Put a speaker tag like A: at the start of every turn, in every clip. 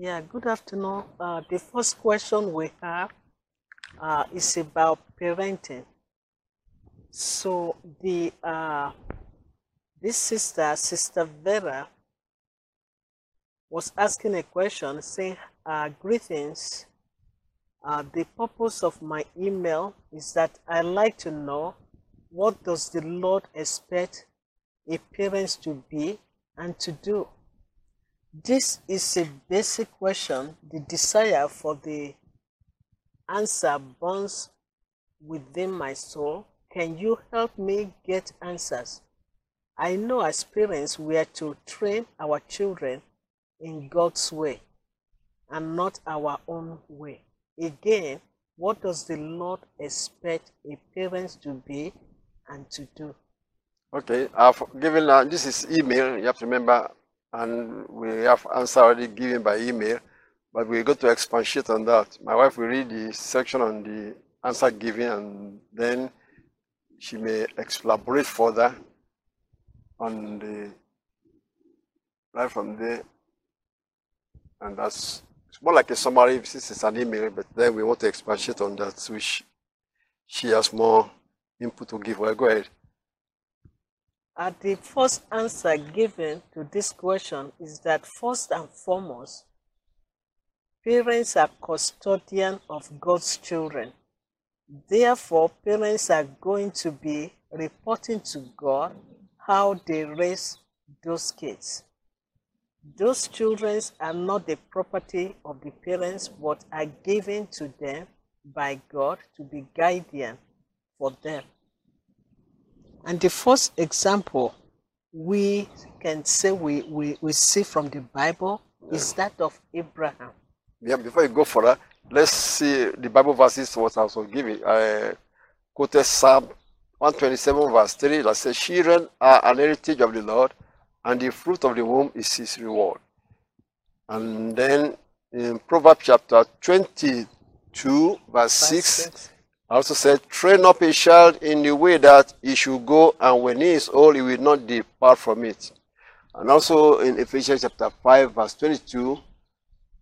A: Yeah, good afternoon. Uh, the first question we have uh, is about parenting. So the uh, this sister, Sister Vera, was asking a question saying, uh, "Greetings. Uh, the purpose of my email is that I like to know what does the Lord expect a parent to be and to do." This is a basic question. The desire for the answer burns within my soul. Can you help me get answers? I know as parents we are to train our children in God's way and not our own way. Again, what does the Lord expect a parent to be and to do?
B: Okay, I've given uh, this is email. You have to remember and we have answer already given by email, but we go to expatiate on that. My wife will read the section on the answer given and then she may elaborate further on the right from there. And that's it's more like a summary since it's an email, but then we want to expatiate on that, which she has more input to give. Well, go ahead.
A: The first answer given to this question is that first and foremost, parents are custodian of God's children. Therefore, parents are going to be reporting to God how they raise those kids. Those children are not the property of the parents, but are given to them by God to be guardian for them. And the first example we can say we, we, we see from the Bible is that of Abraham.
B: Yeah, before you go further, let's see the Bible verses what I was giving. I quoted Psalm 127 verse 3 that says, Children are an heritage of the Lord, and the fruit of the womb is his reward. And then in Proverbs chapter 22 verse 6, 6 I also said, train up a child in the way that he should go, and when he is old, he will not depart from it. And also in Ephesians chapter 5, verse 22,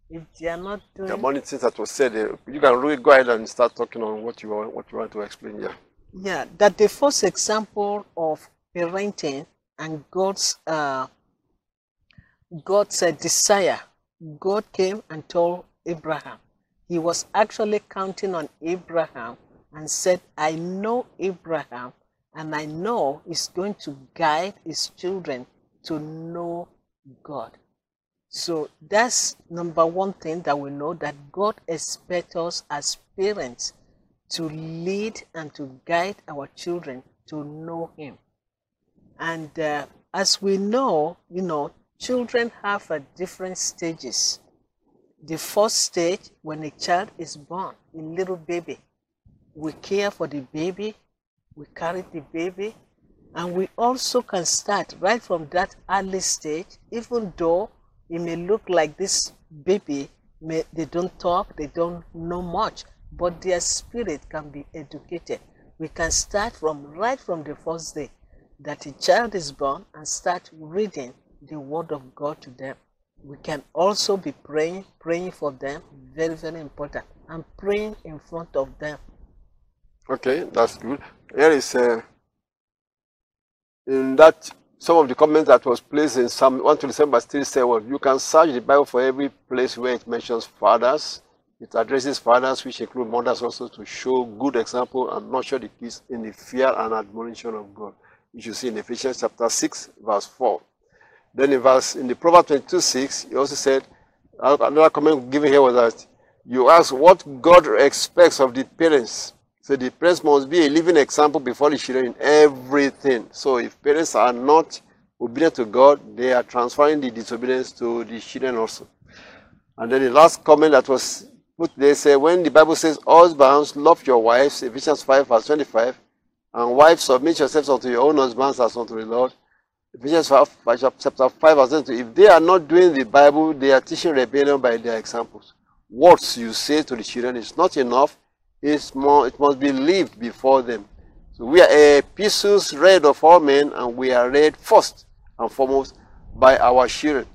A: if they are not doing
B: the many things that was said, you can really go ahead and start talking on what you want, what you want to explain here.
A: Yeah, that the first example of parenting and God's uh, God's uh, desire, God came and told Abraham. He was actually counting on Abraham and said, I know Abraham and I know he's going to guide his children to know God. So that's number one thing that we know that God expects us as parents to lead and to guide our children to know Him. And uh, as we know, you know, children have a different stages. The first stage, when a child is born, a little baby, we care for the baby, we carry the baby, and we also can start right from that early stage, even though it may look like this baby, may, they don't talk, they don't know much, but their spirit can be educated. We can start from right from the first day that a child is born and start reading the word of God to them. We can also be praying, praying for them, very, very important, and praying in front of them
B: Okay, that's good. Here is uh, in that some of the comments that was placed in Psalm 127 verse 3 say, well, you can search the Bible for every place where it mentions fathers. It addresses fathers, which include mothers also, to show good example and nurture the kids in the fear and admonition of God. You should see in Ephesians chapter 6, verse 4. Then in verse in the Proverbs 22, 6, he also said, another comment given here was that you ask what God expects of the parents so the parents must be a living example before the children in everything. So if parents are not obedient to God, they are transferring the disobedience to the children also. And then the last comment that was put there say when the Bible says, Husbands, love your wives, Ephesians 5 verse 25, and wives, submit yourselves unto your own husbands as unto the Lord. Ephesians 5, chapter 5 verse 22. If they are not doing the Bible, they are teaching rebellion by their examples. Words you say to the children is not enough is more, it must be lived before them. So we are a epistles read of all men, and we are read first and foremost by our children.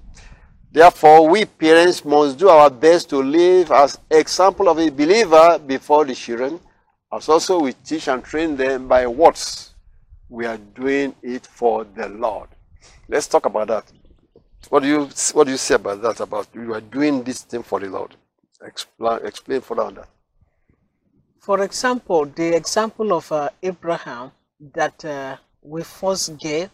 B: Therefore, we parents must do our best to live as example of a believer before the children, as also we teach and train them by words. We are doing it for the Lord. Let's talk about that. What do you what do you say about that? About you are doing this thing for the Lord. Explain explain further on that.
A: For example, the example of uh, Abraham that uh, we first gave,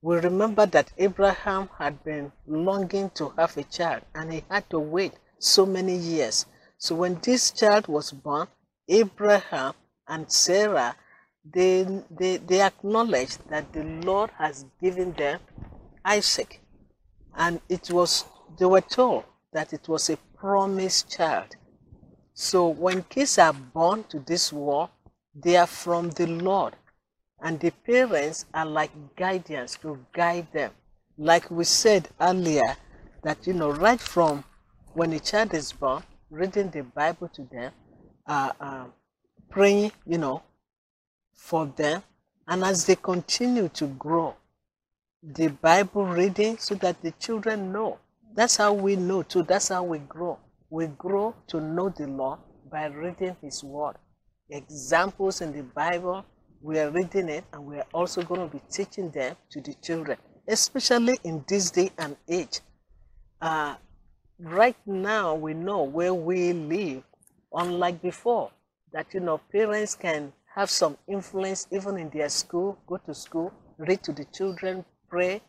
A: we remember that Abraham had been longing to have a child and he had to wait so many years. So when this child was born, Abraham and Sarah, they, they, they acknowledged that the Lord has given them Isaac. And it was, they were told that it was a promised child. So when kids are born to this world, they are from the Lord. And the parents are like guardians to guide them. Like we said earlier, that, you know, right from when a child is born, reading the Bible to them, uh, uh, praying, you know, for them. And as they continue to grow, the Bible reading so that the children know. That's how we know too. That's how we grow. We grow to know the Lord by reading His Word. Examples in the Bible, we are reading it and we are also going to be teaching them to the children, especially in this day and age. Uh, right now, we know where we live, unlike before, that you know parents can have some influence even in their school, go to school, read to the children, pray.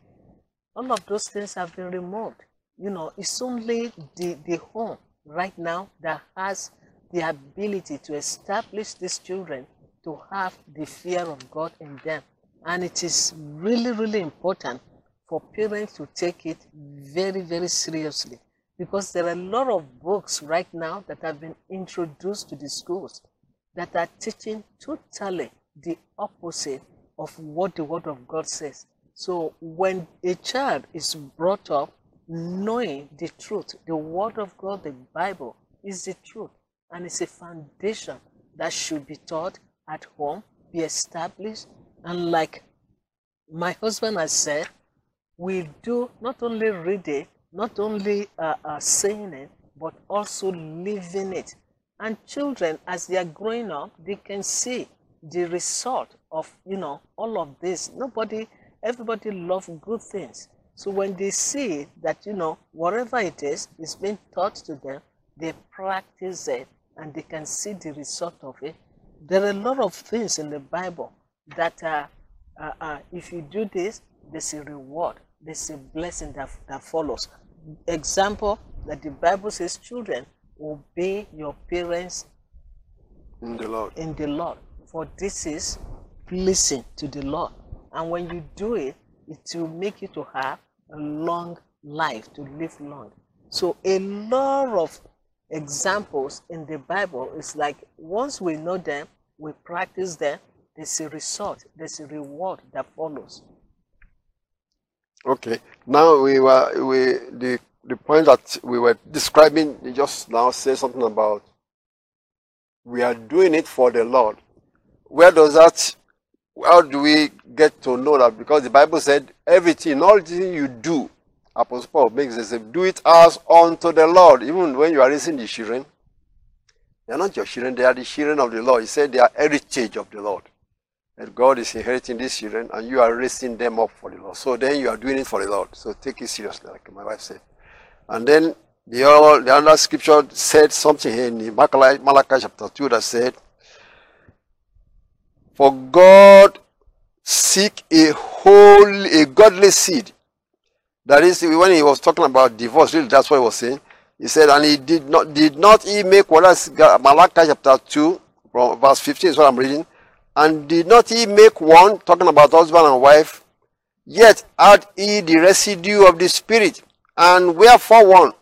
A: All of those things have been removed. You know, it's only the, the home right now that has the ability to establish these children to have the fear of God in them. And it is really, really important for parents to take it very, very seriously because there are a lot of books right now that have been introduced to the schools that are teaching totally the opposite of what the Word of God says. So when a child is brought up knowing the truth, the Word of God, the Bible is the truth, and it's a foundation that should be taught at home, be established, and like my husband has said, we do not only read it, not only uh, uh, saying it, but also living it. And children, as they are growing up, they can see the result of you know all of this. Nobody, everybody loves good things. So when they see that, you know, whatever it is, is being taught to them, they practice it and they can see the result of it. There are a lot of things in the Bible that are, uh, uh, if you do this, there's a reward, there's a blessing that, that follows. Example that the Bible says, children, obey your parents
B: In the Lord.
A: in the Lord, for this is pleasing to the Lord. And when you do it, it will make you to have a long life, to live long. So a lot of examples in the Bible is like once we know them, we practice them, there's a result, there's a reward that follows.
B: Okay. Now we were we the the point that we were describing you just now say something about we are doing it for the Lord. Where does that how do we get to know that? Because the Bible said everything, all thing you do, Apostle Paul makes say, do it as unto the Lord. Even when you are raising the children, they are not your children, they are the children of the Lord. He said they are heritage of the Lord. That God is inheriting these children and you are raising them up for the Lord. So then you are doing it for the Lord. So take it seriously, like my wife said. And then the other, the other scripture said something here in Malachi, Malachi chapter 2 that said, For God seek a whole, a godly seed. That is, when he was talking about divorce, really that's what he was saying. He said, and he did not, did not he make what else, Malachi chapter 2, from verse 15 is what I'm reading. And did not he make one, talking about husband and wife, yet had he the residue of the spirit, and wherefore one,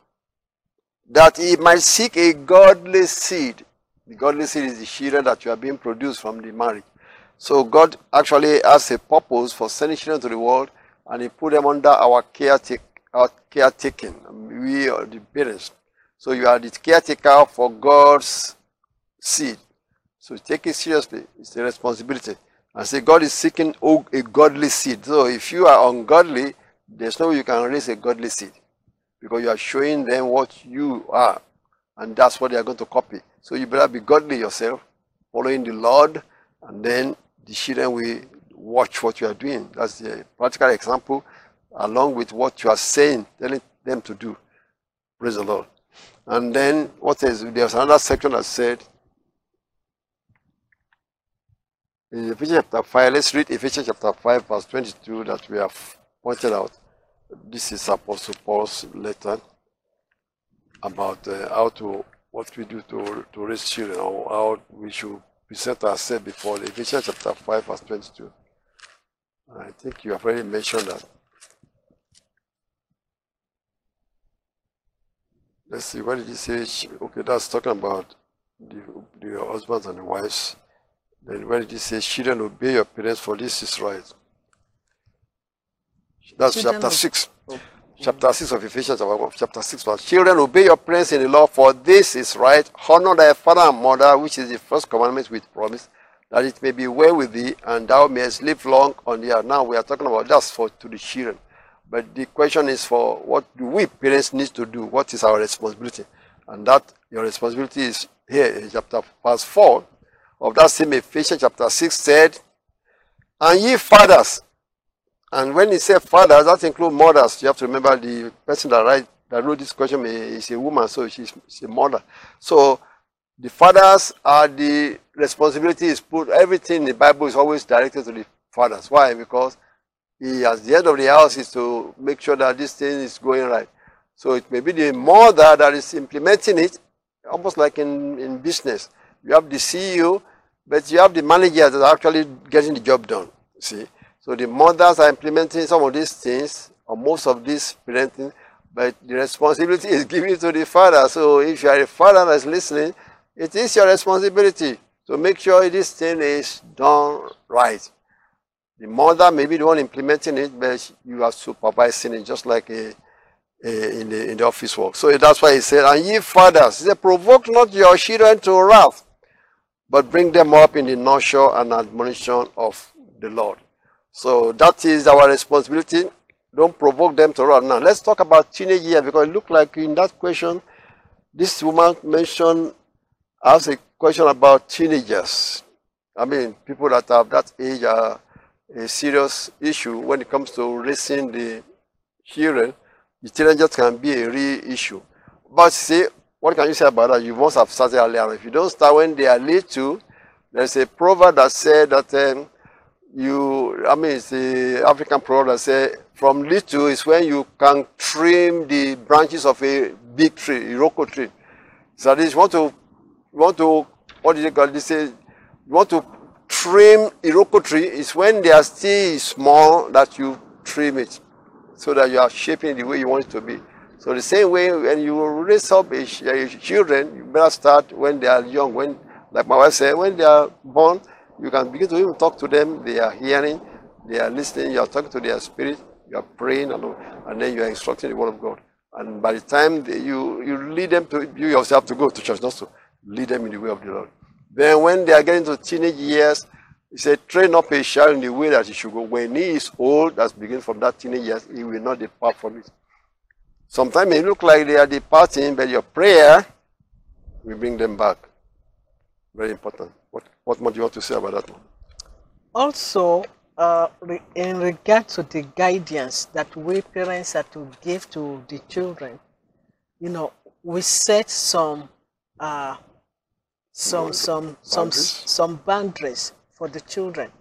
B: that he might seek a godly seed. The godly seed is the children that you are being produced from the marriage. So God actually has a purpose for sending children to the world, and He put them under our caretake, our caretaking. We are the parents. So you are the caretaker for God's seed. So take it seriously. It's a responsibility. And say God is seeking a godly seed. So if you are ungodly, there's no way you can raise a godly seed. because you are showing them what you are, and that's what they are going to copy. So you better be godly yourself, following the Lord, and then the children will watch what you are doing. That's the practical example, along with what you are saying, telling them to do. Praise the Lord. And then what is there's another section that said in Ephesians chapter 5, let's read Ephesians chapter 5, verse 22 that we have pointed out. This is Apostle Paul's letter about uh, how to what we do to, to raise children or how we should present ourselves before the Ephesians chapter 5, verse 22. I think you have already mentioned that. Let's see, what did he say? Okay, that's talking about the, the husbands and the wives. Then where did he say, children, obey your parents, for this is right? That's
A: Children
B: chapter
A: ob-
B: 6. Chapter 6 of Ephesians, chapter- chapter 6. verse, Children, obey your parents in the law, for this is right. Honor thy father and mother, which is the first commandment with promise, that it may be well with thee, and thou mayest live long on the earth. Now we are talking about that's for to the children. But the question is for what do we parents need to do? What is our responsibility? And that your responsibility is here in chapter verse 4 of that same Ephesians chapter 6 said, And ye fathers, and when he said fathers, that includes mothers. You have to remember the person that write that wrote this question is a woman, so she's, she's a mother. So the fathers are the responsibility is put. Everything in the Bible is always directed to the fathers. Why? Because he, as the head of the house, is to make sure that this thing is going right. So it may be the mother that is implementing it, almost like in, in business. You have the CEO, but you have the manager that actually getting the job done. See? So the mothers are implementing some of these things, or most of this parenting, but the responsibility is given to the father. So if you are a father that's listening, it is your responsibility to make sure this thing is done right. The mother may be the one implementing it, but you are supervising it, just like a, a, in, the, in the office work. So that's why he said, And ye fathers, he said, provoke not your children to wrath, but bring them up in the nurture and admonition of the Lord. So that is our responsibility. Don't provoke them to run. Now let's talk about teenage years because it looked like in that question, this woman mentioned as a question about teenagers. I mean, people that have that age are a serious issue when it comes to raising the children. The teenagers can be a real issue. But see, what can you say about that? You must have started earlier. If you don't start when they are little, there's a proverb that said that um, you, I mean, it's the African proverb say from little is when you can trim the branches of a big tree, Iroko tree. So this, want to, want to, what did you call this? Say, you want to trim Iroko tree is when they are still small that you trim it so that you are shaping the way you want it to be. So the same way when you raise up a, a children, you better start when they are young. When, like my wife said, when they are born, you can begin to even talk to them. They are hearing, they are listening. You are talking to their spirit. You are praying, and, and then you are instructing the word of God. And by the time they, you you lead them to you yourself to go to church, not to lead them in the way of the Lord. Then when they are getting to teenage years, he said, train up a child in the way that he should go. When he is old, that's beginning from that teenage years, he will not depart from it. Sometimes it look like they are departing, but your prayer will bring them back. Very important. What, what more do you want to say about that one?
A: Also, uh, re- in regard to the guidance that we parents are to give to the children, you know, we set some, uh, some, some, some,
B: Boundaries?
A: some boundaries for the children.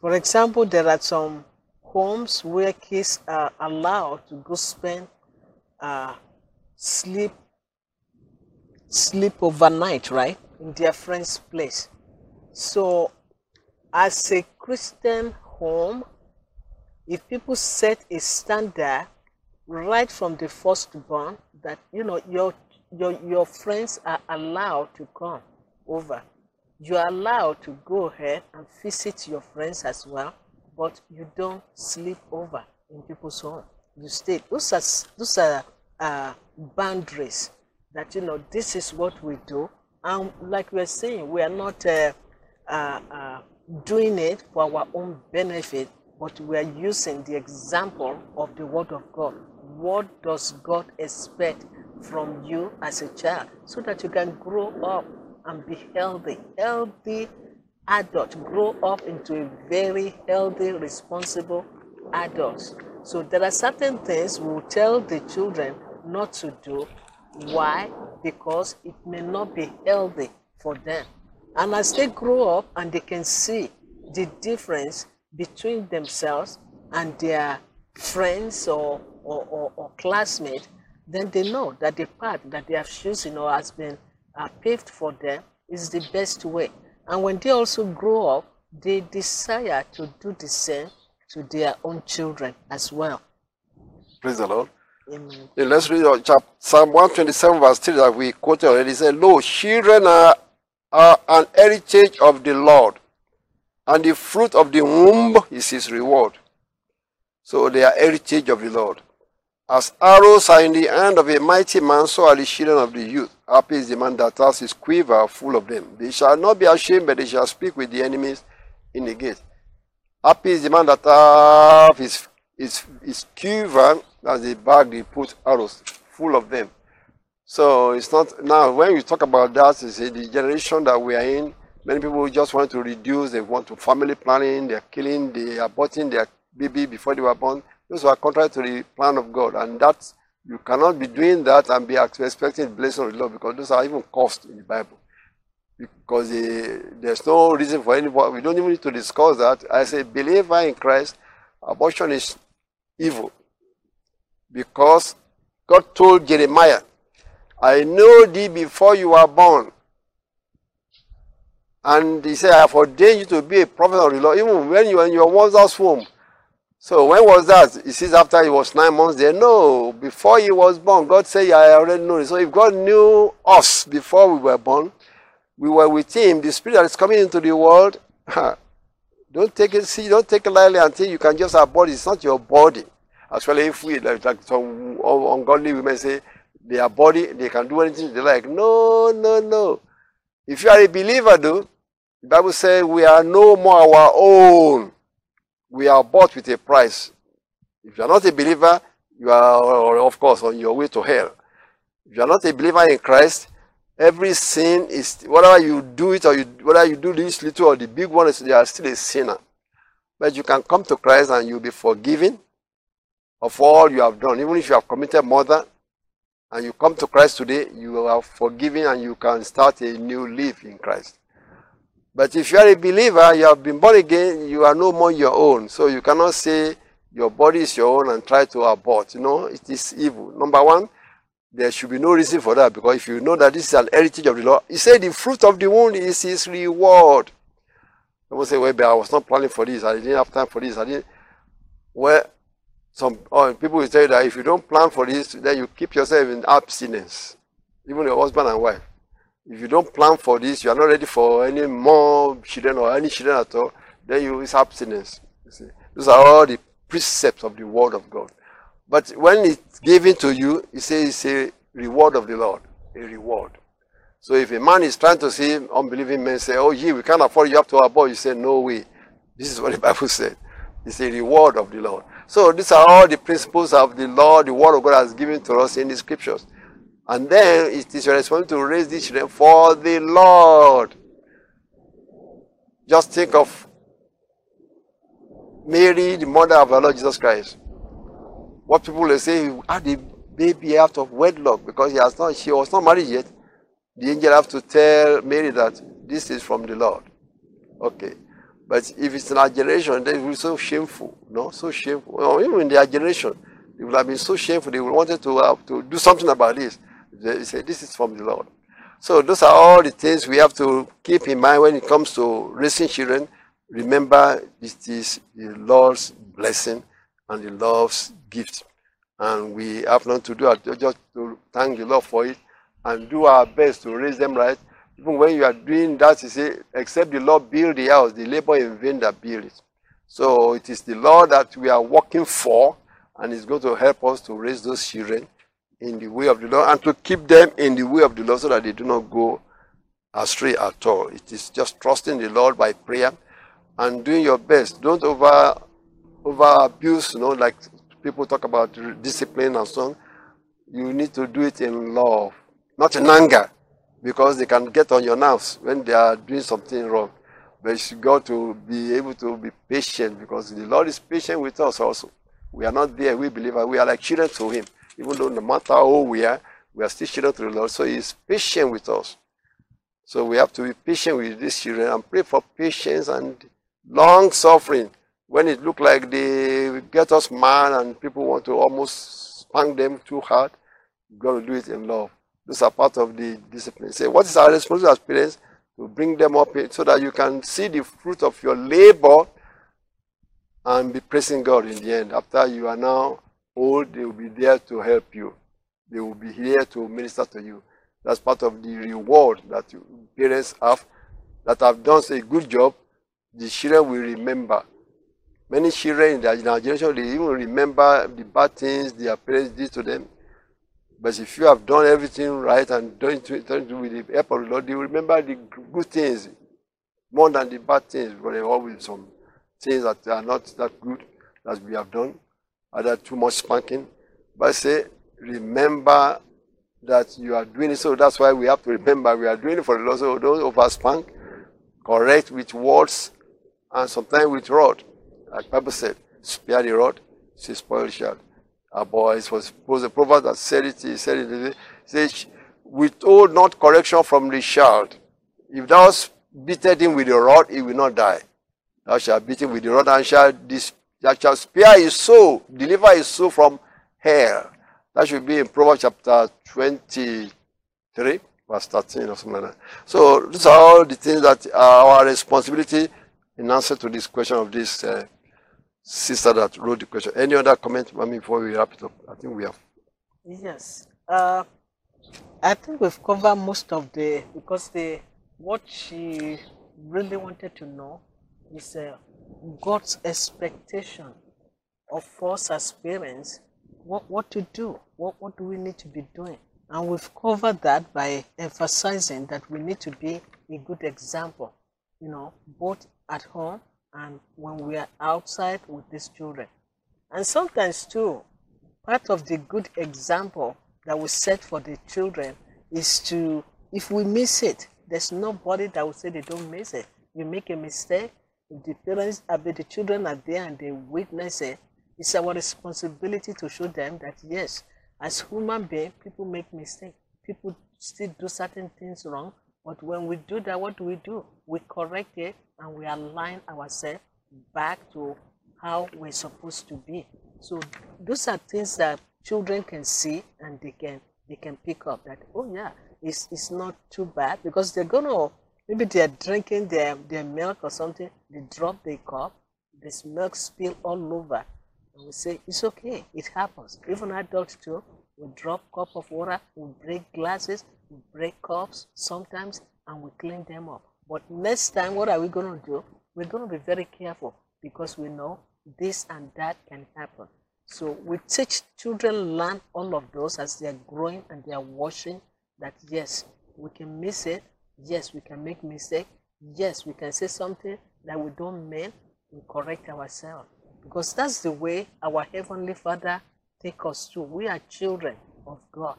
A: For example, there are some homes where kids are allowed to go spend uh, sleep sleep overnight, right, in their friend's place. So, as a Christian home, if people set a standard right from the firstborn that you know your your your friends are allowed to come over, you are allowed to go ahead and visit your friends as well, but you don't sleep over in people's home. You stay. Those are those are uh, boundaries that you know this is what we do, and like we're saying, we are not uh, uh, uh, doing it for our own benefit, but we are using the example of the Word of God, what does God expect from you as a child so that you can grow up and be healthy. Healthy adult, grow up into a very healthy, responsible adult. So there are certain things we will tell the children not to do. Why? Because it may not be healthy for them. And as they grow up and they can see the difference between themselves and their friends or, or, or, or classmates, then they know that the path that they have chosen or has been uh, paved for them is the best way. And when they also grow up, they desire to do the same to their own children as well.
B: Praise the Lord.
A: Amen.
B: Let's read uh, Psalm 127, verse 3 that we quoted already. It said, Lo, children are, are an heritage of the Lord, and the fruit of the womb is his reward. So they are heritage of the Lord. As arrows are in the hand of a mighty man, so are the children of the youth. Happy is the man that has his quiver full of them. They shall not be ashamed, but they shall speak with the enemies in the gate. Happy is the man that has his, his, his quiver, that's the bag they put arrows, full of them. So it's not, now when we talk about that, it's the generation that we are in, many people just want to reduce, they want to family planning, they're killing, they are aborting their baby before they were born. Those are contrary to the plan of God. And that, you cannot be doing that and be expecting blessing of the Lord because those are even cursed in the Bible because there's no reason for anybody. We don't even need to discuss that. As a believer in Christ, abortion is evil because God told Jeremiah, I know thee before you were born. And he said, I have ordained you to be a prophet of the Lord, even when you were in your mother's womb. So when was that? He says after he was nine months there. No, before he was born, God said, I already know. it." So if God knew us before we were born, we were with him, the spirit that is coming into the world, don't take it, see, don't take it lightly until you can just abort it. It's not your body. Actually, if we, like, like some ungodly women say, their body, they can do anything they like. No, no, no. If you are a believer, though, the Bible says we are no more our own. We are bought with a price. If you are not a believer, you are, of course, on your way to hell. If you are not a believer in Christ, every sin is whatever you do it or you, whether you do this little or the big one, is you are still a sinner. But you can come to Christ and you'll be forgiven of all you have done. Even if you have committed murder and you come to Christ today, you are forgiven and you can start a new life in Christ. But if you are a believer, you have been born again, you are no more your own. So you cannot say your body is your own and try to abort. You know, it is evil. Number one, there should be no reason for that because if you know that this is an heritage of the Lord, He said the fruit of the womb is His reward. Someone say, well, I was not planning for this. I didn't have time for this. I didn't. Well, some oh, people will tell you that if you don't plan for this, then you keep yourself in abstinence, even your husband and wife. If you don't plan for this, you are not ready for any more children or any children at all, then you is abstinence. Those are all the precepts of the word of God. But when it's given to you, it says it's a reward of the Lord. A reward. So if a man is trying to see unbelieving men say, Oh gee, we can't afford you have to abort, you say, No way. This is what the Bible said. It's a reward of the Lord. So these are all the principles of the Lord, the word of God has given to us in the scriptures. And then it is your responsibility to raise these children for the Lord. Just think of Mary, the mother of our Lord Jesus Christ. What people will say, he had a baby out of wedlock because he has not, she was not married yet. The angel have to tell Mary that this is from the Lord. Okay. But if it's in our generation, then it will be so shameful. No, so shameful. Well, even in their generation, it would have been so shameful. They would wanted to have to do something about this. They say this is from the Lord. So those are all the things we have to keep in mind when it comes to raising children. Remember, this is the Lord's blessing and the Lord's gift. And we have not to do just to thank the Lord for it and do our best to raise them right. Even when you are doing that, you say, except the Lord build the house, the labor in vain that build it. So it is the Lord that we are working for, and is going to help us to raise those children in the way of the Lord and to keep them in the way of the Lord so that they do not go astray at all. It is just trusting the Lord by prayer and doing your best. Don't over over abuse, you know, like people talk about discipline and so on, you need to do it in love, not in anger, because they can get on your nerves when they are doing something wrong. But you got to be able to be patient because the Lord is patient with us also. We are not there, we believe, we are like children to Him. Even though no matter old we are, we are still children to the Lord. So He is patient with us. So we have to be patient with these children and pray for patience and long suffering. When it look like they get us mad and people want to almost spank them too hard, you got to do it in love. These are part of the discipline. Say, what is our responsibility as parents? To bring them up so that you can see the fruit of your labor and be praising God in the end. After you are now old, they will be there to help you. They will be here to minister to you. That's part of the reward that parents have that have done a good job. The children will remember. Many children in their generation, they even remember the bad things their parents did to them. But if you have done everything right and done it, done it with the help of the Lord, they remember the good things more than the bad things. But there are always some things that are not that good that we have done, either too much spanking. But I say, remember that you are doing it. So that's why we have to remember we are doing it for the Lord. So don't over spank, correct with words, and sometimes with rod. Like Bible said, spare the rod, she spoil the child. Our boys was, was the prophet that said it, he said it, said, withhold not correction from the child. If thou beated him with the rod, he will not die. Thou shalt beat him with the rod and shall, dis, thou shalt spare his soul, deliver his soul from hell. That should be in Proverbs chapter 23, verse 13 or something like that. So these are all the things that are our responsibility in answer to this question of this uh, sister that wrote the question. Any other comment, Mami, before we wrap it up? I think we have.
A: Yes. Uh, I think we've covered most of the because the what she really wanted to know is uh, God's expectation of us as parents. What what to do? What what do we need to be doing? And we've covered that by emphasizing that we need to be a good example. You know, both at home and when we are outside with these children. And sometimes too, part of the good example that we set for the children is to, if we miss it, there's nobody that will say they don't miss it. You make a mistake, if the parents, I mean, the children are there and they witness it, it's our responsibility to show them that yes, as human beings, people make mistakes. People still do certain things wrong, but when we do that, what do we do? We correct it and we align ourselves back to how we're supposed to be. So those are things that children can see and they can they can pick up that oh yeah it's it's not too bad because they're gonna maybe they're drinking their their milk or something they drop their cup this milk spill all over and we say it's okay it happens even adults too we drop cup of water we break glasses we break cups sometimes and we clean them up but next time, what are we going to do? We're going to be very careful because we know this and that can happen. So we teach children learn all of those as they are growing and they are watching that yes, we can miss it. Yes, we can make mistake. Yes, we can say something that we don't mean. We correct ourselves because that's the way our heavenly Father take us through. We are children of God.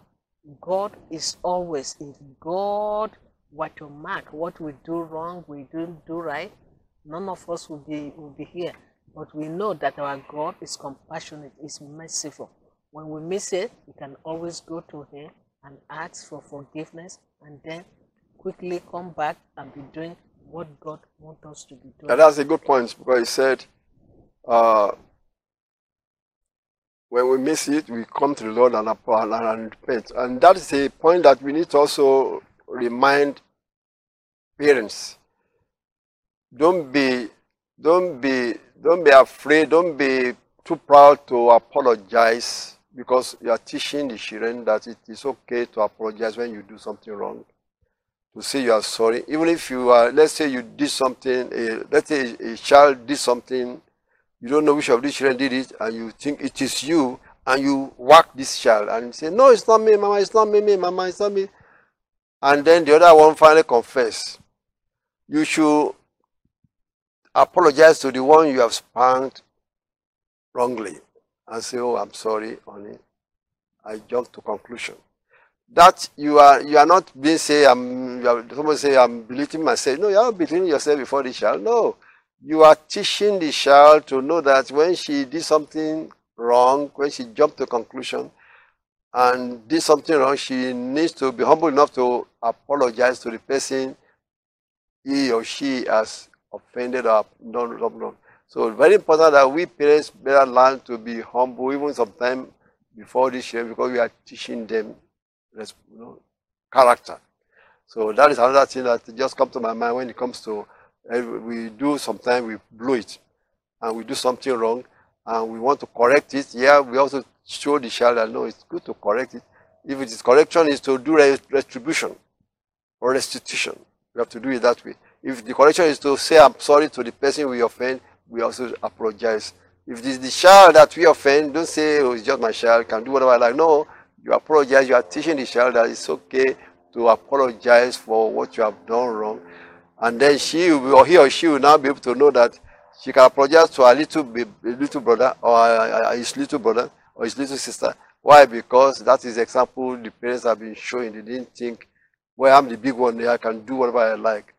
A: God is always if God what to mark, what we do wrong, we do do right, none of us will be will be here. But we know that our God is compassionate, is merciful. When we miss it, we can always go to Him and ask for forgiveness, and then quickly come back and be doing what God wants us to be doing.
B: And that's a good point because He said, uh, when we miss it, we come to the Lord and, and, repent. And that is a point that we need to also remind parents. Don't be don't be don't be afraid don't be too proud to apologize because you are teaching the children that it is okay to apologize when you do something wrong. To say you are sorry. Even if you are let's say you did something a, let's say a child did something you don't know which of these children did it and you think it is you and you whack this child and say no it's not me mama it's not me me mama it's not me and then the other one finally confess, you should apologize to the one you have spanked wrongly and say, "Oh, I'm sorry, honey," I jumped to conclusion. That you are you are not being say I'm you are, someone say I'm belittling myself. No, you are belittling yourself before the child. No, you are teaching the child to know that when she did something wrong, when she jumped to conclusion and did something wrong, she needs to be humble enough to apologize to the person he or she has offended or done wrong. So very important that we parents better learn to be humble even sometimes before this year because we are teaching them you know, character. So that is another thing that just come to my mind when it comes to uh, we do sometimes we blow it and we do something wrong and we want to correct it. Yeah, we also show the child that no, it's good to correct it. If it is correction, is to do retribution or restitution. We have to do it that way. If the correction is to say I'm sorry to the person we offend, we also apologize. If it is the child that we offend, don't say, oh, it's just my child, can do whatever I like. No, you apologize. You are teaching the child that it's okay to apologize for what you have done wrong. And then she will, or he or she will now be able to know that she can apologize to her little, little brother or his little brother or his little sister. Why? Because that is example the parents have been showing. They didn't think, well, I'm the big one, I can do whatever I like.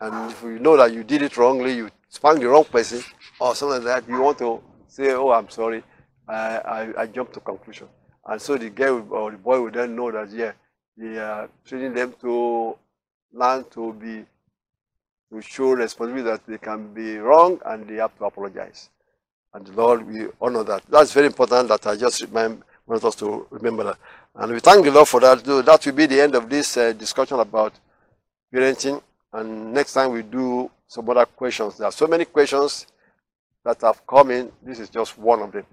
B: And if you know that you did it wrongly, you spanked the wrong person or something like that, you want to say, oh, I'm sorry, I, I, I jumped to conclusion. And so the girl or the boy will then know that, yeah, they are training them to learn to be, to show responsibility that they can be wrong and they have to apologize. And Lord, we honor that. That's very important that I just remind want us to remember that. And we thank the Lord for that. That will be the end of this uh, discussion about parenting. And next time we do some other questions. There are so many questions that have come in. This is just one of them.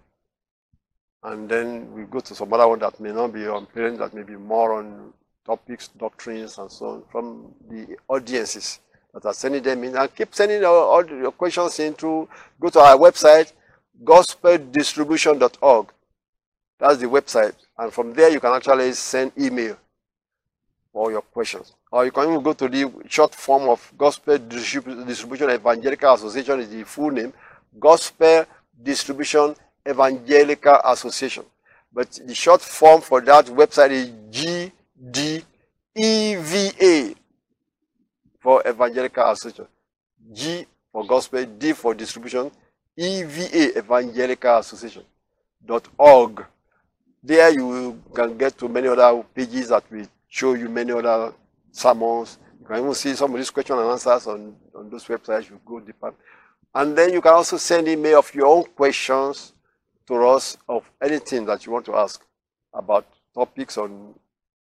B: And then we go to some other one that may not be on parenting, that may be more on topics, doctrines, and so on from the audiences that are sending them in. And keep sending all your questions in through, go to our website, gospeldistribution.org. That's the website. And from there, you can actually send email for your questions. Or you can even go to the short form of Gospel Distribution Evangelical Association is the full name. Gospel Distribution Evangelical Association. But the short form for that website is GDEVA for Evangelical Association. G for Gospel, D for Distribution, EVA Evangelical Association. Dot org. There you can get to many other pages that will show you many other sermons. You can even see some of these questions and answers on, on those websites. You go deeper. And then you can also send email of your own questions to us of anything that you want to ask about topics on,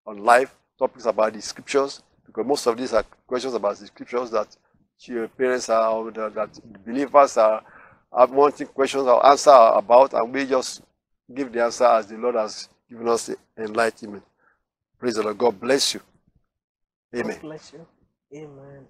B: on life, topics about the scriptures, because most of these are questions about the scriptures that your parents are, that believers are, are wanting questions or answer about, and we just give the answer as the Lord has given us the enlightenment. Praise the Lord. God bless you. Amen.
A: God bless you. Amen.